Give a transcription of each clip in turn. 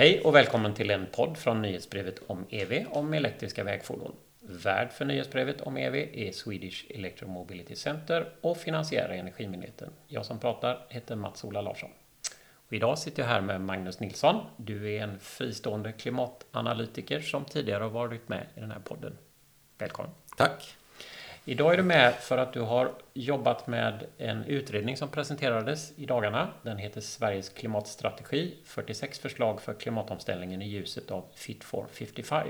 Hej och välkommen till en podd från nyhetsbrevet om EV om elektriska vägfordon. Värd för nyhetsbrevet om EV är Swedish Electromobility Center och finansiär Energimyndigheten. Jag som pratar heter Mats-Ola Larsson. Och idag sitter jag här med Magnus Nilsson. Du är en fristående klimatanalytiker som tidigare har varit med i den här podden. Välkommen! Tack! Idag är du med för att du har jobbat med en utredning som presenterades i dagarna. Den heter Sveriges klimatstrategi 46 förslag för klimatomställningen i ljuset av Fit for 55.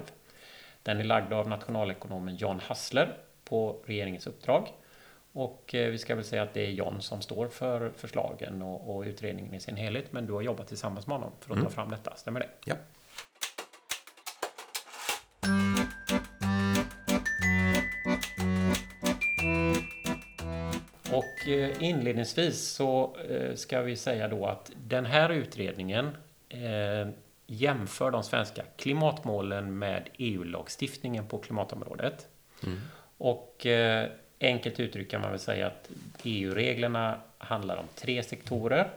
Den är lagd av nationalekonomen John Hassler på regeringens uppdrag. Och eh, vi ska väl säga att det är John som står för förslagen och, och utredningen i sin helhet. Men du har jobbat tillsammans med honom för att mm. ta fram detta, stämmer det? Ja. Och eh, inledningsvis så eh, ska vi säga då att den här utredningen eh, jämför de svenska klimatmålen med EU-lagstiftningen på klimatområdet. Mm. Och enkelt uttryckt kan man väl säga att EU-reglerna handlar om tre sektorer.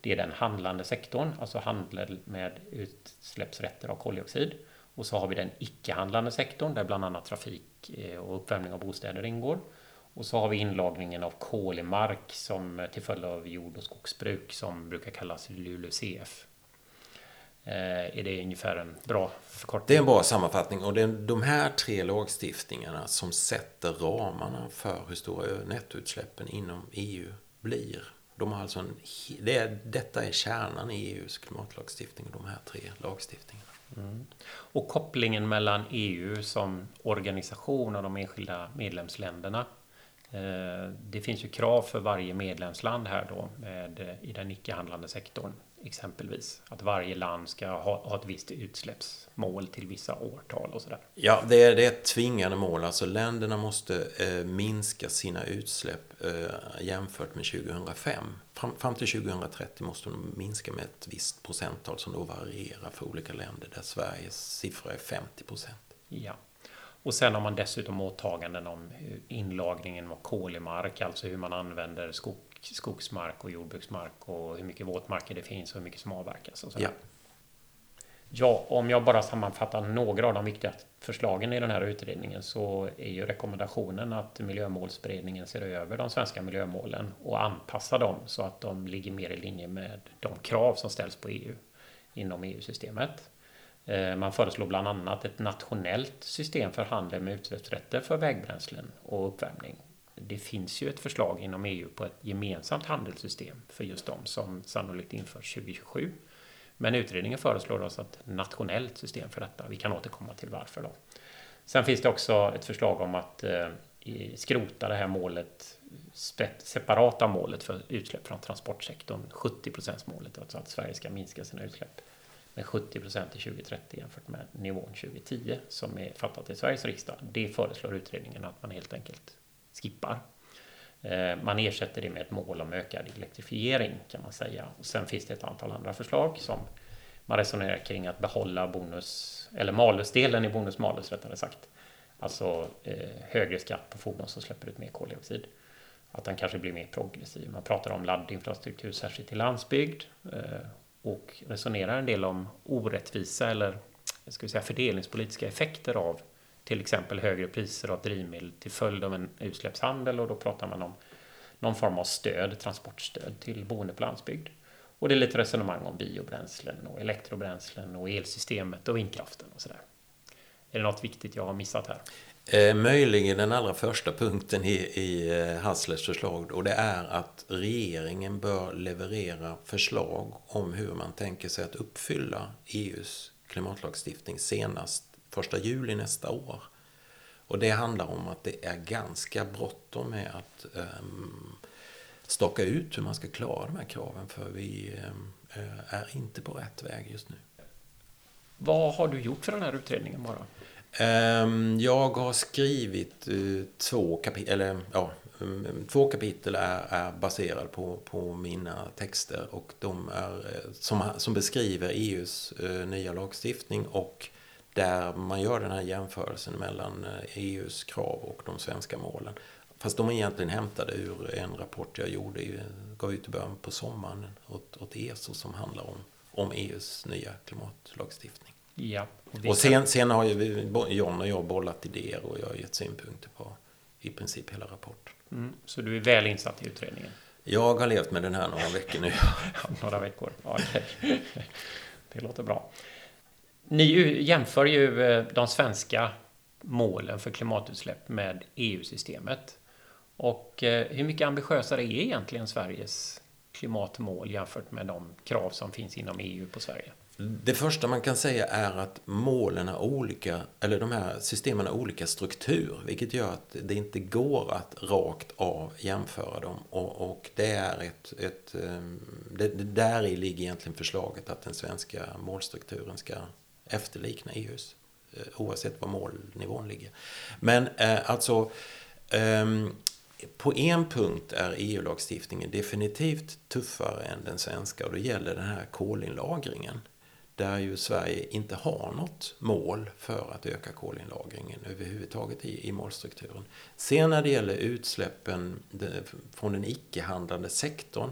Det är den handlande sektorn, alltså handel med utsläppsrätter av koldioxid. Och så har vi den icke-handlande sektorn där bland annat trafik och uppvärmning av bostäder ingår. Och så har vi inlagringen av kol i mark som till följd av jord och skogsbruk som brukar kallas LULUCF. Eh, är det ungefär en bra förkortning? Det är en bra sammanfattning och det är de här tre lagstiftningarna som sätter ramarna för hur stora nettoutsläppen inom EU blir. De har alltså en, det är, detta är kärnan i EUs klimatlagstiftning, de här tre lagstiftningarna. Mm. Och kopplingen mellan EU som organisation och de enskilda medlemsländerna Eh, det finns ju krav för varje medlemsland här då med, eh, i den icke-handlande sektorn exempelvis. Att varje land ska ha, ha ett visst utsläppsmål till vissa årtal och sådär. Ja, det är, det är ett tvingande mål. Alltså länderna måste eh, minska sina utsläpp eh, jämfört med 2005. Fram, fram till 2030 måste de minska med ett visst procenttal som då varierar för olika länder. Där Sveriges siffra är 50 procent. Ja. Och sen har man dessutom åtaganden om inlagringen av kol i mark, alltså hur man använder skog, skogsmark och jordbruksmark och hur mycket våtmarker det finns och hur mycket som avverkas. Och så. Ja. ja, om jag bara sammanfattar några av de viktiga förslagen i den här utredningen så är ju rekommendationen att miljömålsberedningen ser över de svenska miljömålen och anpassar dem så att de ligger mer i linje med de krav som ställs på EU inom EU-systemet. Eh, man föreslår bland annat ett nationellt system för handel med utsläppsrätter för vägbränslen och uppvärmning. Det finns ju ett förslag inom EU på ett gemensamt handelssystem för just dem som sannolikt införs 2027. Men utredningen föreslår oss ett nationellt system för detta. Vi kan återkomma till varför då. Sen finns det också ett förslag om att eh, skrota det här målet, separata målet för utsläpp från transportsektorn, 70% målet, alltså att Sverige ska minska sina utsläpp med 70 procent till 2030 jämfört med nivån 2010 som är fattat i Sveriges riksdag. Det föreslår utredningen att man helt enkelt skippar. Eh, man ersätter det med ett mål om ökad elektrifiering kan man säga. Och sen finns det ett antal andra förslag som man resonerar kring att behålla bonus eller malusdelen i bonus malus rättare sagt. Alltså eh, högre skatt på fordon som släpper ut mer koldioxid. Att den kanske blir mer progressiv. Man pratar om laddinfrastruktur särskilt i landsbygd eh, och resonerar en del om orättvisa eller ska vi säga, fördelningspolitiska effekter av till exempel högre priser av drivmedel till följd av en utsläppshandel och då pratar man om någon form av stöd, transportstöd till boende på landsbygd. Och det är lite resonemang om biobränslen och elektrobränslen och elsystemet och vindkraften och sådär. Är det något viktigt jag har missat här? Eh, möjligen den allra första punkten i, i eh, Hasslers förslag och det är att regeringen bör leverera förslag om hur man tänker sig att uppfylla EUs klimatlagstiftning senast 1 juli nästa år. Och det handlar om att det är ganska bråttom med att um, staka ut hur man ska klara de här kraven för vi um, är inte på rätt väg just nu. Vad har du gjort för den här utredningen bara? Ehm, jag har skrivit eh, två kapitel, eller ja, mm, två kapitel är, är baserade på, på mina texter och de är eh, som, som beskriver EUs eh, nya lagstiftning och där man gör den här jämförelsen mellan e EUs krav och de svenska målen. Fast de är egentligen hämtade ur en rapport jag gjorde, gav ut i början på sommaren åt, åt ESO som handlar om, om EUs nya klimatlagstiftning. Ja, och, och sen, sen har ju John och jag bollat idéer och jag har gett synpunkter på i princip hela rapporten. Mm, så du är väl insatt i utredningen? Jag har levt med den här några veckor nu. några veckor, ja, okay. Det låter bra. Ni jämför ju eh, de svenska målen för klimatutsläpp med EU-systemet. Och eh, hur mycket ambitiösare är egentligen Sveriges klimatmål jämfört med de krav som finns inom EU på Sverige? Det första man kan säga är att målen är olika, eller de här systemen har olika struktur, vilket gör att det inte går att rakt av jämföra dem. Och, och det är ett, ett ehm, det, det där i ligger egentligen förslaget att den svenska målstrukturen ska efterlikna EUs, eh, oavsett var målnivån ligger. Men eh, alltså, eh, på en punkt är EU-lagstiftningen definitivt tuffare än den svenska och det gäller den här kolinlagringen där ju Sverige inte har något mål för att öka kolinlagringen överhuvudtaget i, i målstrukturen. Sen när det gäller utsläppen från den icke-handlande sektorn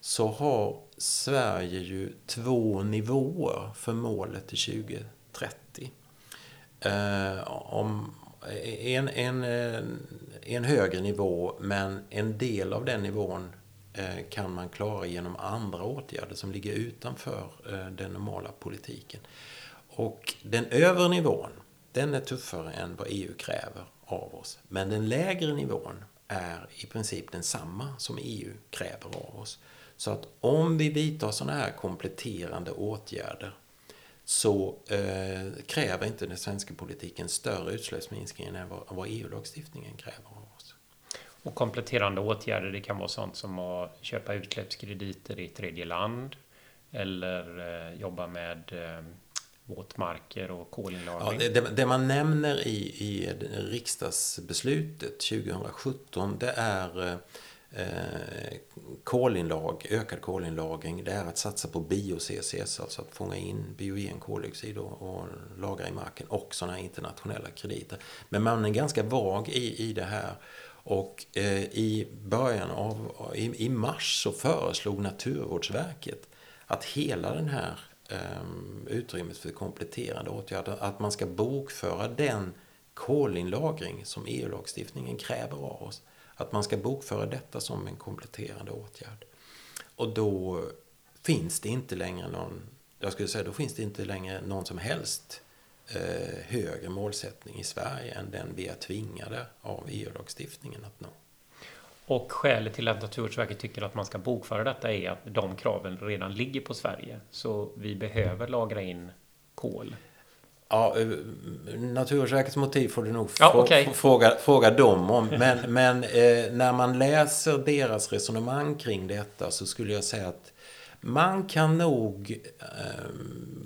så har Sverige ju två nivåer för målet till 2030. Eh, om en, en, eh, en högre nivå, men en del av den nivån Eh, kan man klara genom andra åtgärder som ligger utanför eh, den normala politiken. Och den övre nivån, den är tuffare än vad EU kräver av oss. Men den lägre nivån är i princip densamma som EU kräver av oss. Så att om vi vidtar sådana här kompletterande åtgärder så eh, kräver inte den svenska politiken större utsläppsminskning än vad, vad EU-lagstiftningen kräver. Och kompletterande åtgärder, det kan vara sånt som att köpa utsläppskrediter i tredje land eller eh, jobba med eh, våtmarker och kolinlagring. Ja, det, det, man nämner i, i riksdagsbeslutet 2017 det är eh, eh, kolinlag, ökad kolinlagring. Det är att satsa på bio-CCS, alltså att fånga in biogen koldioxid och, och lagra i marken och sådana internationella krediter. Men man är ganska vag i, i det här. Och eh, i början av, i, i, mars så föreslog Naturvårdsverket att hela den här eh, utrymmet för kompletterande åtgärder, att man ska bokföra den kolinlagring som EU-lagstiftningen kräver av oss. Att man ska bokföra detta som en kompletterande åtgärd. Och då finns det inte längre någon, jag skulle säga då finns det inte längre någon som helst Eh, högre målsättning i Sverige än den vi är tvingade av EU-lagstiftningen att nå. Och skälet till att Naturvårdsverket tycker att man ska bokföra detta är att de kraven redan ligger på Sverige. Så vi behöver lagra in kol. Ja, eh, Naturvårdsverkets motiv får du nog ja, okay. fråga, fråga dem om. Men, men eh, när man läser deras resonemang kring detta så skulle jag säga att man kan nog eh,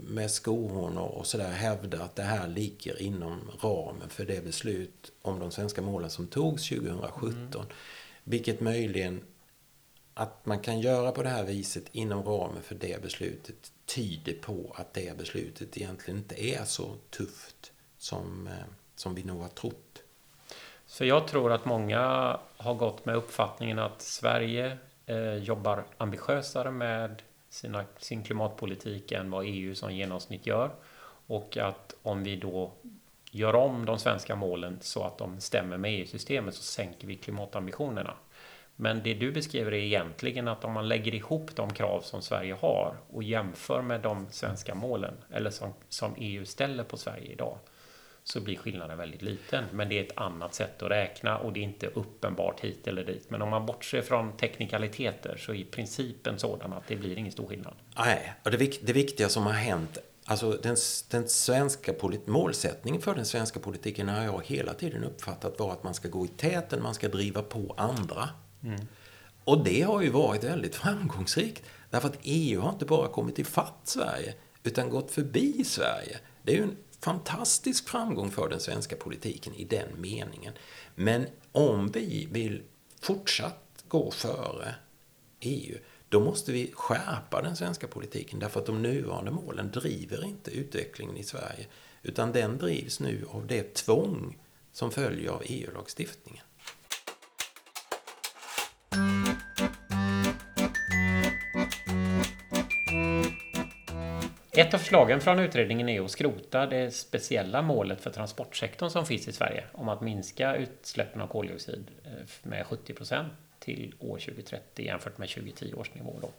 med skohorn och sådär hävda att det här ligger inom ramen för det beslut om de svenska målen som togs 2017. Mm. Vilket möjligen att man kan göra på det här viset inom ramen för det beslutet tyder på att det beslutet egentligen inte är så tufft som, eh, som vi nog har trott. Så jag tror att många har gått med uppfattningen att Sverige eh, jobbar ambitiösare med sina, sin klimatpolitik än vad EU som genomsnitt gör. Och att om vi då gör om de svenska målen så att de stämmer med EU-systemet så sänker vi klimatambitionerna. Men det du beskriver är egentligen att om man lägger ihop de krav som Sverige har och jämför med de svenska målen eller som, som EU ställer på Sverige idag så blir skillnaden väldigt liten. Men det är ett annat sätt att räkna och det är inte uppenbart hit eller dit. Men om man bortser från teknikaliteter så är principen sådan att det blir ingen stor skillnad. Nej, och det, det viktiga som har hänt Alltså den, den svenska målsättningen för den svenska politiken har jag hela tiden uppfattat var att man ska gå i täten, man ska driva på andra. Mm. Och det har ju varit väldigt framgångsrikt. Därför att EU har inte bara kommit ifatt Sverige, utan gått förbi Sverige. Det är ju en fantastisk framgång för den svenska politiken i den meningen. Men om vi vill fortsatt gå före EU, då måste vi skärpa den svenska politiken därför att de nuvarande målen driver inte utvecklingen i Sverige, utan den drivs nu av det tvång som följer av EU-lagstiftningen. Ett av förslagen från utredningen är att skrota det speciella målet för transportsektorn som finns i Sverige om att minska utsläppen av koldioxid eh, med 70 procent till år 2030 jämfört med 2010 års nivå då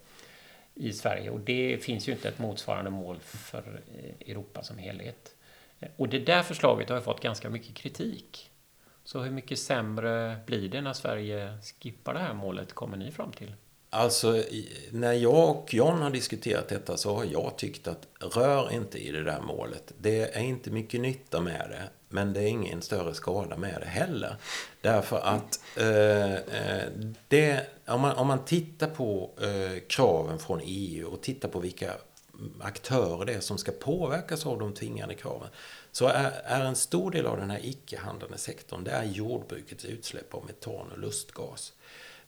i Sverige. Och det finns ju inte ett motsvarande mål för eh, Europa som helhet. Eh, och det där förslaget har ju fått ganska mycket kritik. Så hur mycket sämre blir det när Sverige skippar det här målet, kommer ni fram till? Alltså, när jag och John har diskuterat detta så har jag tyckt att rör inte i det där målet. Det är inte mycket nytta med det, men det är ingen större skada med det heller. Därför att eh, eh det, om, man, om man tittar på eh, kraven från EU och tittar på vilka aktörer det är som ska påverkas av de tvingande kraven så är, är en stor del av den här icke-handlande sektorn det är jordbrukets utsläpp av metan och lustgas.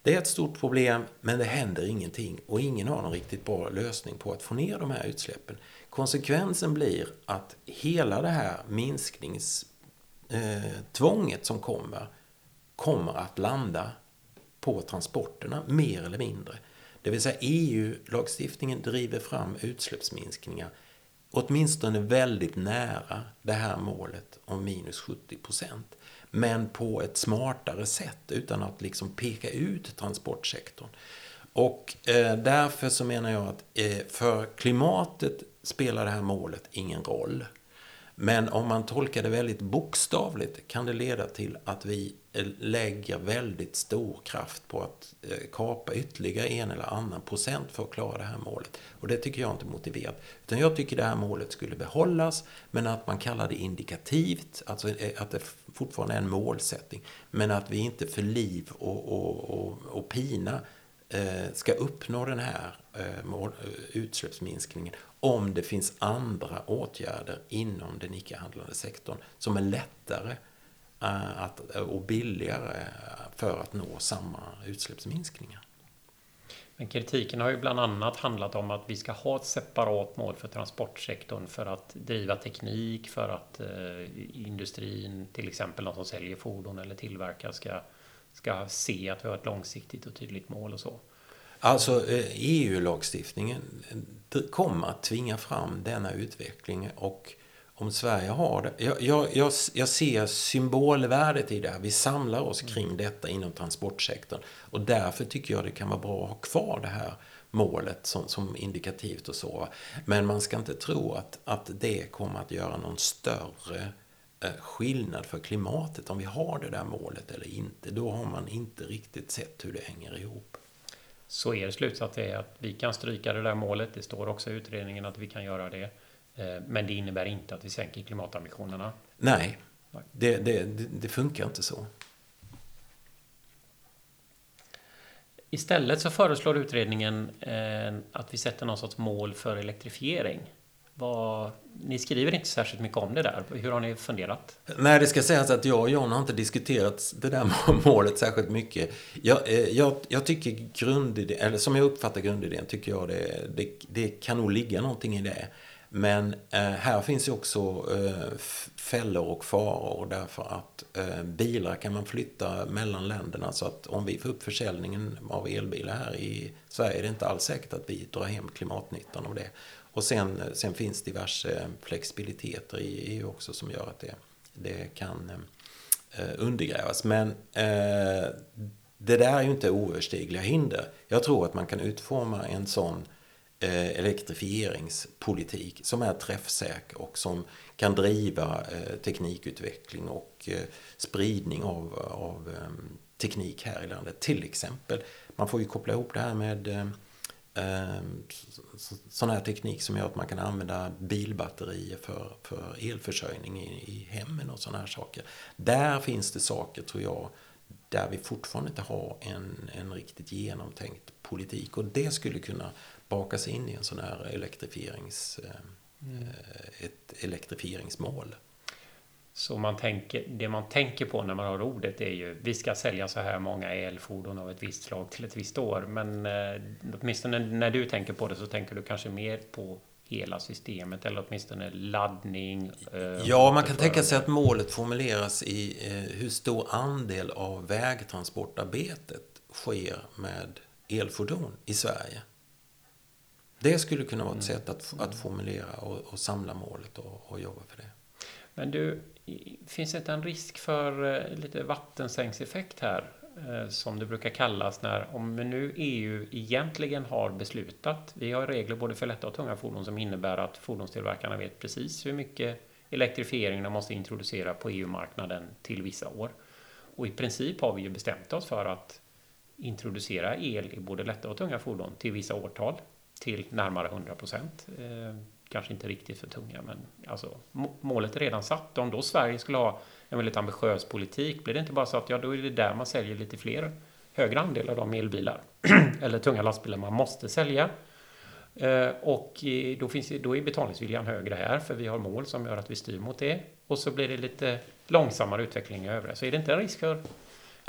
Det är ett stort problem, men det händer ingenting och ingen har någon riktigt bra lösning på att få ner de här utsläppen. Konsekvensen blir att hela det här minskningstvånget eh, som kommer, kommer att landa på transporterna, mer eller mindre. Det vill säga EU-lagstiftningen driver fram utsläppsminskningar åtminstone väldigt nära det här målet om minus 70 procent. Men på ett smartare sätt utan att liksom peka ut transportsektorn. Och eh, därför så menar jag att eh, för klimatet spelar det här målet ingen roll. Men om man tolkar det väldigt bokstavligt kan det leda till att vi eh, lägger väldigt stor kraft på att eh, kapa ytterligare en eller annan procent för att klara det här målet. Och det tycker jag inte är motiverat. Utan jag tycker det här målet skulle behållas, men att man kallar det indikativt, alltså eh, att det fortfarande är en målsättning. Men att vi inte för liv och, och, och, och pina eh, ska uppnå den här eh, eh, utsläppsminskningen om det finns andra åtgärder inom den icke-handlande sektorn som är lättare eh, att, och billigare för att nå samma utsläppsminskningar. Men kritiken har ju bland annat handlat om att vi ska ha ett separat mål för transportsektorn för att driva teknik, för att eh, industrin, till exempel de som säljer fordon eller tillverkar, ska, ska se att vi har ett långsiktigt och tydligt mål och så. Alltså eh, e EU-lagstiftningen eh, kommer att tvinga fram denna utveckling och om Sverige har det. Jag, jag, jag, jag ser symbolvärdet i det här. Vi samlar oss kring mm. detta inom transportsektorn. Och därför tycker jag det kan vara bra att ha kvar det här målet som, som indikativt och så. Men man ska inte tro att, att det kommer att göra någon större eh, skillnad för klimatet om vi har det där målet eller inte. Då har man inte riktigt sett hur det hänger ihop. Så er slutsats är att vi kan stryka det där målet. Det står också i utredningen att vi kan göra det. Eh, men det innebär inte att vi sänker klimatambitionerna. Nej, det, det, det funkar inte så. Istället så föreslår utredningen eh, att vi sätter någon sorts mål för elektrifiering. Vad, ni skriver inte särskilt mycket om det där. Hur har ni funderat? Nej, det ska sägas att jag och John har inte diskuterat det där målet särskilt mycket. Jag, eh, jag, jag tycker grundidén, eller som jag uppfattar grundidén, tycker jag det, det, det kan nog ligga någonting i det. Men eh, här finns ju också eh, fällor och faror därför att eh, bilar kan man flytta mellan länderna så att om vi får upp försäljningen av elbilar här i Sverige är det inte alls säkert att vi drar hem klimatnyttan av det. Och sen, eh, sen finns diverse flexibiliteter i EU också som gör att det, det kan eh, undergrävas. Men eh, det där är ju inte oöverstigliga hinder. Jag tror att man kan utforma en sån eh, Eh, elektrifieringspolitik som är träffsäker och som kan driva eh, teknikutveckling och eh, spridning av, av teknik här i landet. Till exempel, man får ju koppla ihop det här med sån här teknik som gör att man kan använda bilbatterier för, för elförsörjning i, i hemmen och sådana här saker. Där finns det saker, tror jag, där vi fortfarande inte har en, en riktigt genomtänkt politik. Och det skulle kunna bakas in i en sån här elektrifierings, mm. Eh, ett elektrifieringsmål. Så man tänker, det man tänker på när man har ordet är ju vi ska sälja så här många elfordon av ett visst slag till ett visst år. Men eh, åtminstone när du tänker på det så tänker du kanske mer på hela systemet eller åtminstone laddning. Eh, ja, man kan tänka sig att målet formuleras i eh, hur stor andel av vägtransportarbetet sker med elfordon i Sverige. Det skulle kunna vara ett sätt att, att formulera och, och samla målet och, och jobba för det. Men du, finns det inte en risk för eh, lite vattensängseffekt här? Eh, som det brukar kallas när, om nu EU egentligen har beslutat, vi har regler både för lätta och tunga fordon som innebär att fordonstillverkarna vet precis hur mycket elektrifiering de måste introducera på EU-marknaden till vissa år. Och i princip har vi ju bestämt oss för att introducera el i både lätta och tunga fordon till vissa årtal till närmare 100 procent. Eh, kanske inte riktigt för tunga, men alltså, målet är redan satt. Om då Sverige skulle ha en väldigt ambitiös politik, blir det inte bara så att ja, då är det där man säljer lite fler, högre andel av de elbilar eller tunga lastbilar man måste sälja. Eh, och då, finns, då är betalningsviljan högre här, för vi har mål som gör att vi styr mot det. Och så blir det lite långsammare utveckling i övriga. Så är det inte en risk för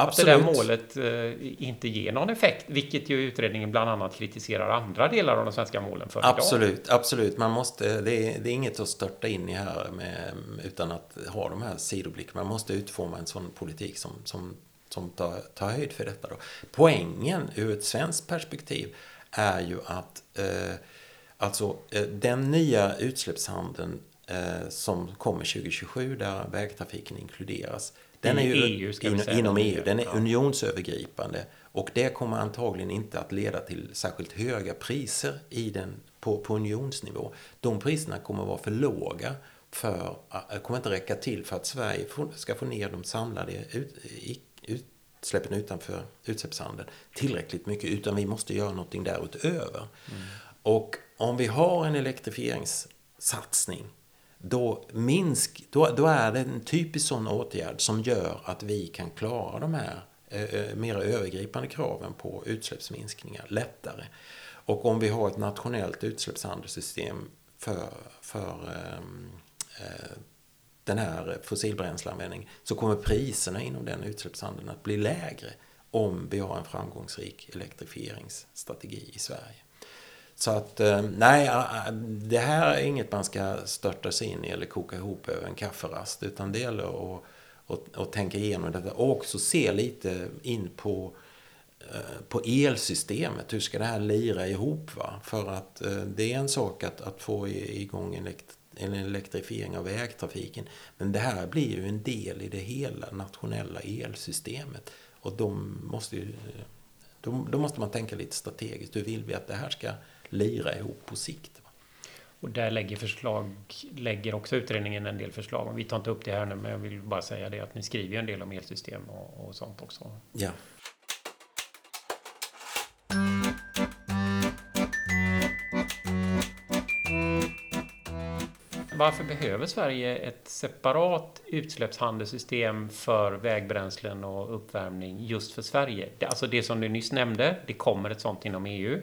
Absolut. Att det där målet eh, inte ger någon effekt, vilket ju utredningen bland annat kritiserar andra delar av de svenska målen för Absolut, idag. absolut. Man måste, det, är, det är inget att störta in i här med, utan att ha de här sidoblickarna. Man måste utforma en sån politik som, som, som tar, tar höjd för detta. Då. Poängen ur ett svenskt perspektiv är ju att eh, alltså, eh, den nya utsläppshandeln eh, som kommer 2027 där vägtrafiken inkluderas den är ju EU, in, inom EU. Den är ja. unionsövergripande. Och det kommer antagligen inte att leda till särskilt höga priser i den, på, på unionsnivå. De priserna kommer att vara för låga för, äh, kommer inte räcka till för att Sverige ska få ner de samlade ut, utsläppen utanför utsläppshandeln tillräckligt mycket, utan vi måste göra någonting därutöver. Mm. Och om vi har en elektrifieringssatsning då, minsk, då, då är det en typisk sån åtgärd som gör att vi kan klara de här eh, eh mer övergripande kraven på utsläppsminskningar lättare. Och om vi har ett nationellt utsläppshandelssystem för, för ehm, eh, den här fossilbränsleanvändningen så kommer priserna inom den utsläppshandeln att bli lägre om vi har en framgångsrik elektrifieringsstrategi i Sverige. Så att, eh, nej, det här är inget man ska störta sig in i eller koka ihop över en kafferast. Utan det gäller att, och, och tänka igenom detta och också se lite in på, eh, på elsystemet. Hur ska det här lira ihop? Va? För att eh, det är en sak att, att få igång elekt en elektrifiering av vägtrafiken. Men det här blir ju en del i det hela nationella elsystemet. Och de måste ju, då, då måste man tänka lite strategiskt. Hur vill vi att det här ska lira ihop på sikt. Och där lägger, förslag, lägger också utredningen en del förslag. Vi tar inte upp det här nu, men jag vill bara säga det att ni skriver en del om elsystem och, och sånt också. Ja. Varför behöver Sverige ett separat utsläppshandelssystem för vägbränslen och uppvärmning just för Sverige? Alltså det som du nyss nämnde, det kommer ett sånt inom EU.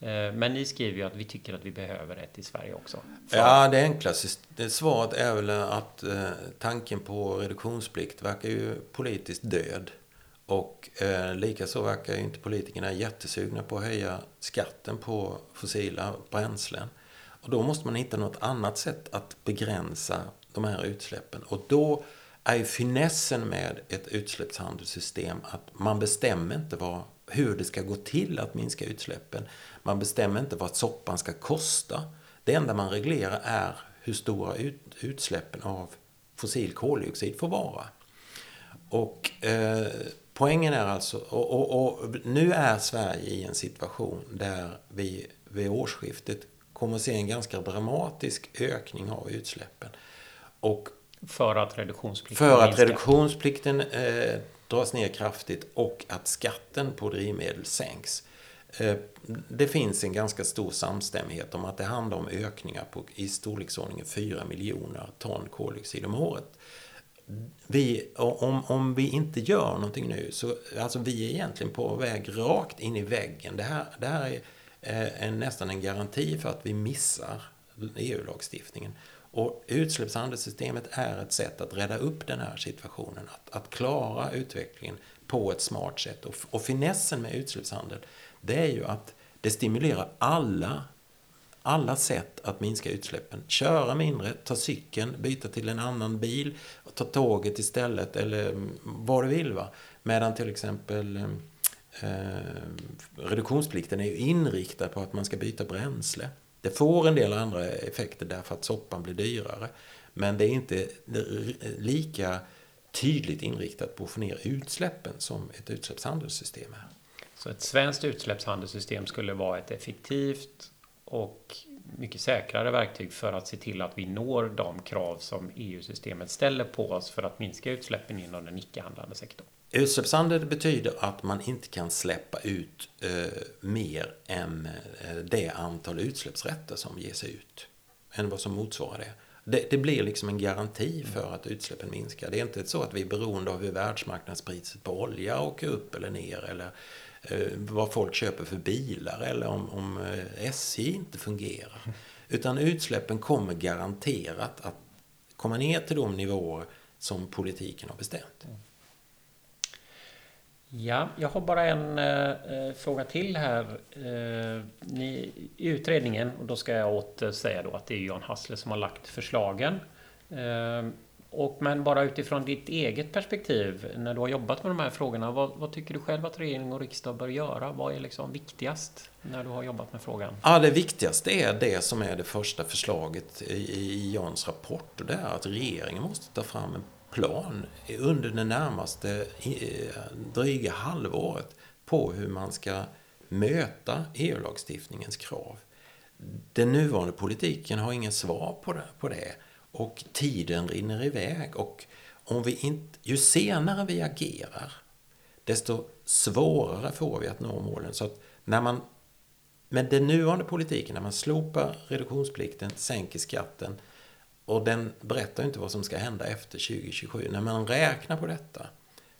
Eh, men ni skriver ju att vi tycker att vi behöver ett i Sverige också. För... Ja, det enklaste svaret är väl att eh, tanken på reduktionsplikt verkar ju politiskt död. Och eh, likaså verkar ju inte politikerna jättesugna på att höja skatten på fossila bränslen. Och då måste man hitta något annat sätt att begränsa de här utsläppen. Och då är ju finessen med ett utsläppshandelssystem att man bestämmer inte vad, hur det ska gå till att minska utsläppen. Man bestämmer inte vad soppan ska kosta. Det enda man reglerar är hur stora ut, utsläppen av fossil koldioxid får vara. Och eh, poängen är alltså, och, och, och, nu är Sverige i en situation där vi vid årsskiftet kommer att se en ganska dramatisk ökning av utsläppen. Och för att reduktionsplikten För att reduktionsplikten eh, dras ner kraftigt och att skatten på drivmedel sänks. Eh, det finns en ganska stor samstämmighet om att det handlar om ökningar på i storleksordningen 4 miljoner ton koldioxid om året. Vi, om, om vi inte gör någonting nu så alltså vi är egentligen på väg rakt in i väggen. Det här, det här är eh, en, nästan en garanti för att vi missar EU-lagstiftningen. Och utsläppshandelssystemet är ett sätt att rädda upp den här situationen, att, att klara utvecklingen på ett smart sätt. Och, och finessen med utsläppshandel det är ju att det stimulerar alla, alla sätt att minska utsläppen. Köra mindre, ta cykeln, byta till en annan bil, ta tåget istället eller vad du vill. Va? Medan till exempel eh, eh, reduktionsplikten är ju inriktad på att man ska byta bränsle. Det får en del andra effekter därför att soppan blir dyrare. Men det är inte lika tydligt inriktat på att få ner utsläppen som ett utsläppshandelssystem är. Så ett svenskt utsläppshandelssystem skulle vara ett effektivt och mycket säkrare verktyg för att se till att vi når de krav som EU-systemet ställer på oss för att minska utsläppen inom den icke-handlande sektorn. Utsläppshandel betyder att man inte kan släppa ut eh, mer än eh, det antal utsläppsrätter som ges ut. Än vad som motsvarar det. det. Det blir liksom en garanti för att utsläppen minskar. Det är inte så att vi är beroende av hur världsmarknadspriset på olja åker upp eller ner. Eller eh, vad folk köper för bilar eller om, om eh, SJ inte fungerar. Utan utsläppen kommer garanterat att komma ner till de nivåer som politiken har bestämt. Ja, jag har bara en eh, eh, fråga till här. Eh, ni, I utredningen, och då ska jag åter eh, säga då att det är Jan Hassle som har lagt förslagen. Eh, och, men bara utifrån ditt eget perspektiv, när du har jobbat med de här frågorna, vad, vad, tycker du själv att regering och riksdag bör göra? Vad är liksom viktigast när du har jobbat med frågan? Ja, det viktigaste är det som är det första förslaget i, i Jans rapport. Och det är att regeringen måste ta fram en plan under det närmaste eh, dryga halvåret på hur man ska möta EU-lagstiftningens krav. Den nuvarande politiken har inga svar på det, på det och tiden rinner iväg. Och om vi inte, ju senare vi agerar, desto svårare får vi att nå målen. Så att när man med den nuvarande politiken, när man slopar reduktionsplikten, sänker skatten, och den berättar inte vad som ska hända efter 2027. När man räknar på detta,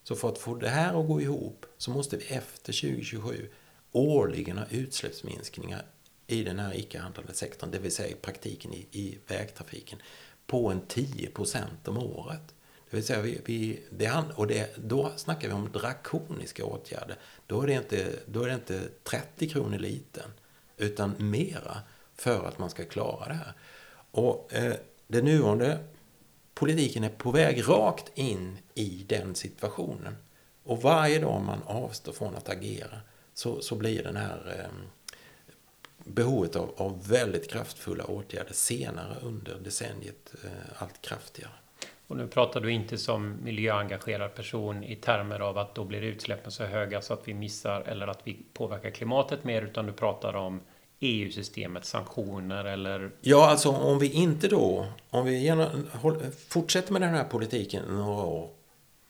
så för att få det här att gå ihop så måste vi efter 2027 årligen ha utsläppsminskningar i den här icke-handlande sektorn, det vill säga i praktiken i, i vägtrafiken, på en 10 % om året. Det vill säga, vi, vi, det, och det, då snackar vi om drakoniska åtgärder. Då är, det inte, då är det inte 30 kronor liten, utan mera för att man ska klara det här. Och eh, den nuvarande politiken är på väg rakt in i den situationen. Och varje dag man avstår från att agera så, så blir den här eh, behovet av, av, väldigt kraftfulla åtgärder senare under decenniet eh, allt kraftigare. Och nu pratar du inte som miljöengagerad person i termer av att då blir utsläppen så höga så att vi missar eller att vi påverkar klimatet mer, utan du pratar om EU-systemets sanktioner eller? Ja, alltså om vi inte då, om vi gärna fortsätter med den här politiken några år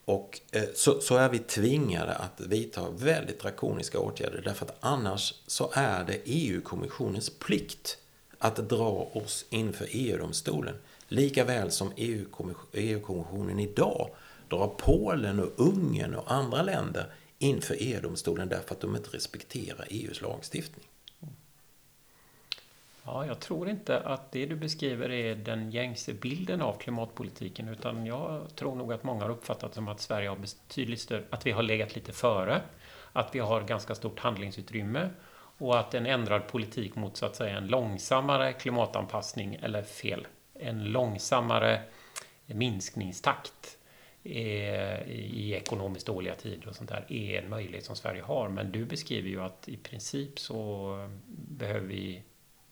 och eh, så, så, är vi tvingade att vidta väldigt drakoniska åtgärder därför att annars så är det EU-kommissionens plikt att dra oss inför EU-domstolen. Lika väl som EU-kommissionen e idag drar Polen och Ungern och andra länder inför EU-domstolen därför att de inte respekterar EUs lagstiftning. Ja, jag tror inte att det du beskriver är den gängse bilden av klimatpolitiken utan jag tror nog att många har uppfattat som att Sverige har betydligt större, att vi har legat lite före, att vi har ganska stort handlingsutrymme och att en ändrad politik mot så att säga en långsammare klimatanpassning, eller fel, en långsammare minskningstakt eh, i ekonomiskt dåliga tider och sånt där är en möjlighet som Sverige har. Men du beskriver ju att i princip så behöver vi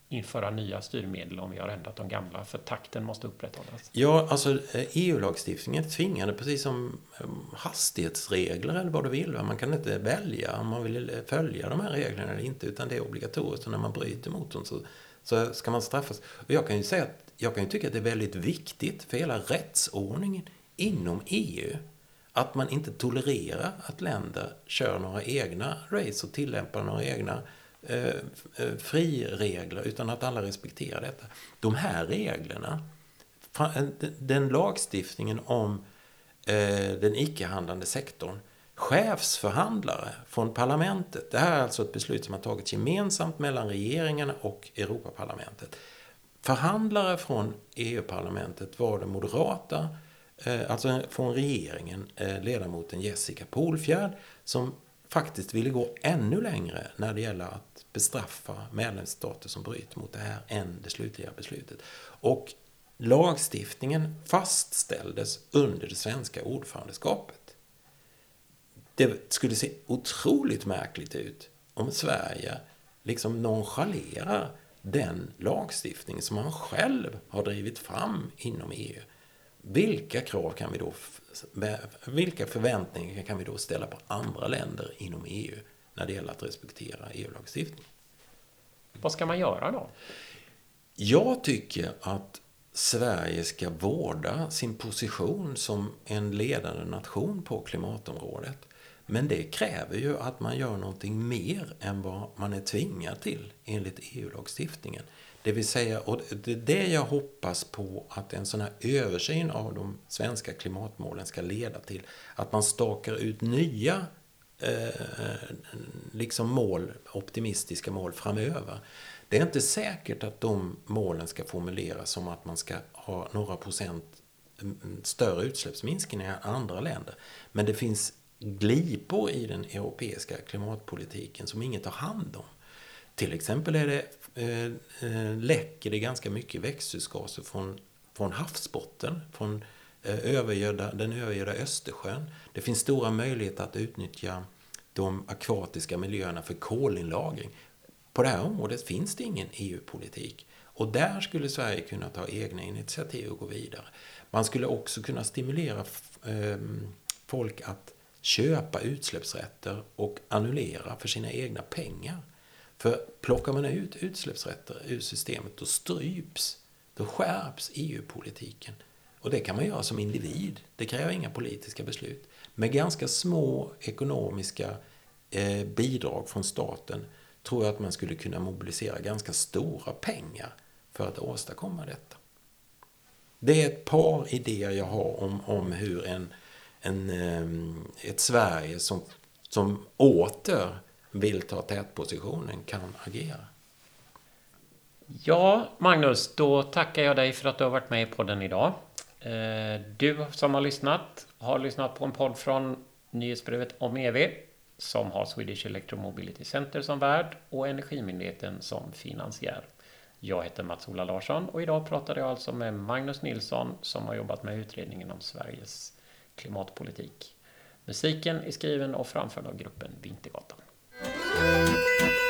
införa nya styrmedel om vi har ändrat de gamla, för takten måste upprätthållas. Ja, alltså eh, EU-lagstiftningen är tvingande, precis som eh, hastighetsregler eller vad du vill. Man kan inte välja om man vill eh, följa de här reglerna eller inte, utan det är obligatoriskt. Och när man bryter mot dem så, så ska man straffas. Och jag kan ju säga att jag kan ju tycka att det är väldigt viktigt för hela rättsordningen inom EU att man inte tolererar att länder kör några egna race och tillämpar några egna Eh, eh, friregler utan att alla respekterar detta. De här reglerna, den lagstiftningen om eh, den icke-handlande sektorn, chefsförhandlare från parlamentet. Det här är alltså ett beslut som har tagits gemensamt mellan regeringarna och Europaparlamentet. Förhandlare från EU-parlamentet var den moderata, eh, alltså från regeringen, ledamoten Jessica Polfjärd, som faktiskt ville gå ännu längre när det gäller att bestraffa medlemsstater som bryter mot det här än det slutliga beslutet. Och lagstiftningen fastställdes under det svenska ordförandeskapet. det skulle se otroligt märkligt ut om Sverige liksom nonchalerar den lagstiftning som man själv har drivit fram inom EU. Vilka krav kan vi då, vilka förväntningar kan vi då ställa på andra länder inom EU när det gäller att respektera EU-lagstiftning? Vad ska man göra då? Jag tycker att Sverige ska vårda sin position som en ledande nation på klimatområdet. Men det kräver ju att man gör någonting mer än vad man är tvingad till enligt EU-lagstiftningen. Det vill säga, och det är det jag hoppas på att en sån här översyn av de svenska klimatmålen ska leda till. Att man stakar ut nya eh, liksom mål, optimistiska mål framöver. Det är inte säkert att de målen ska formuleras som att man ska ha några procent mm, mm, större utsläppsminskningar än andra länder. Men det finns glipor i den europeiska klimatpolitiken som ingen tar hand om. Till exempel är det, eh, eh, läcker det ganska mycket växthusgaser från, från havsbotten, från eh, övergödda, den övergödda Östersjön. Det finns stora möjligheter att utnyttja de akvatiska miljöerna för kolinlagring. På det här området finns det ingen EU-politik. Och där skulle Sverige kunna ta egna initiativ och gå vidare. Man skulle också kunna stimulera eh, folk att köpa utsläppsrätter och annullera för sina egna pengar. För plockar man ut utsläppsrätter ur systemet, då stryps, då skärps EU-politiken. Och det kan man göra som individ. Det kräver inga politiska beslut. Med ganska små ekonomiska eh, bidrag från staten tror jag att man skulle kunna mobilisera ganska stora pengar för att åstadkomma detta. Det är ett par idéer jag har om, om hur en en, eh, ett Sverige som, som åter vill ta tätpositionen kan agera. Ja, Magnus, då tackar jag dig för att du har varit med i podden idag. Eh, du som har lyssnat har lyssnat på en podd från nyhetsbrevet om EV som har Swedish Electromobility Center som värd och Energimyndigheten som finansiär. Jag heter Mats-Ola Larsson och idag pratade jag alltså med Magnus Nilsson som har jobbat med utredningen om Sveriges klimatpolitik. Musiken är skriven och framförd av gruppen Vintergatan. Música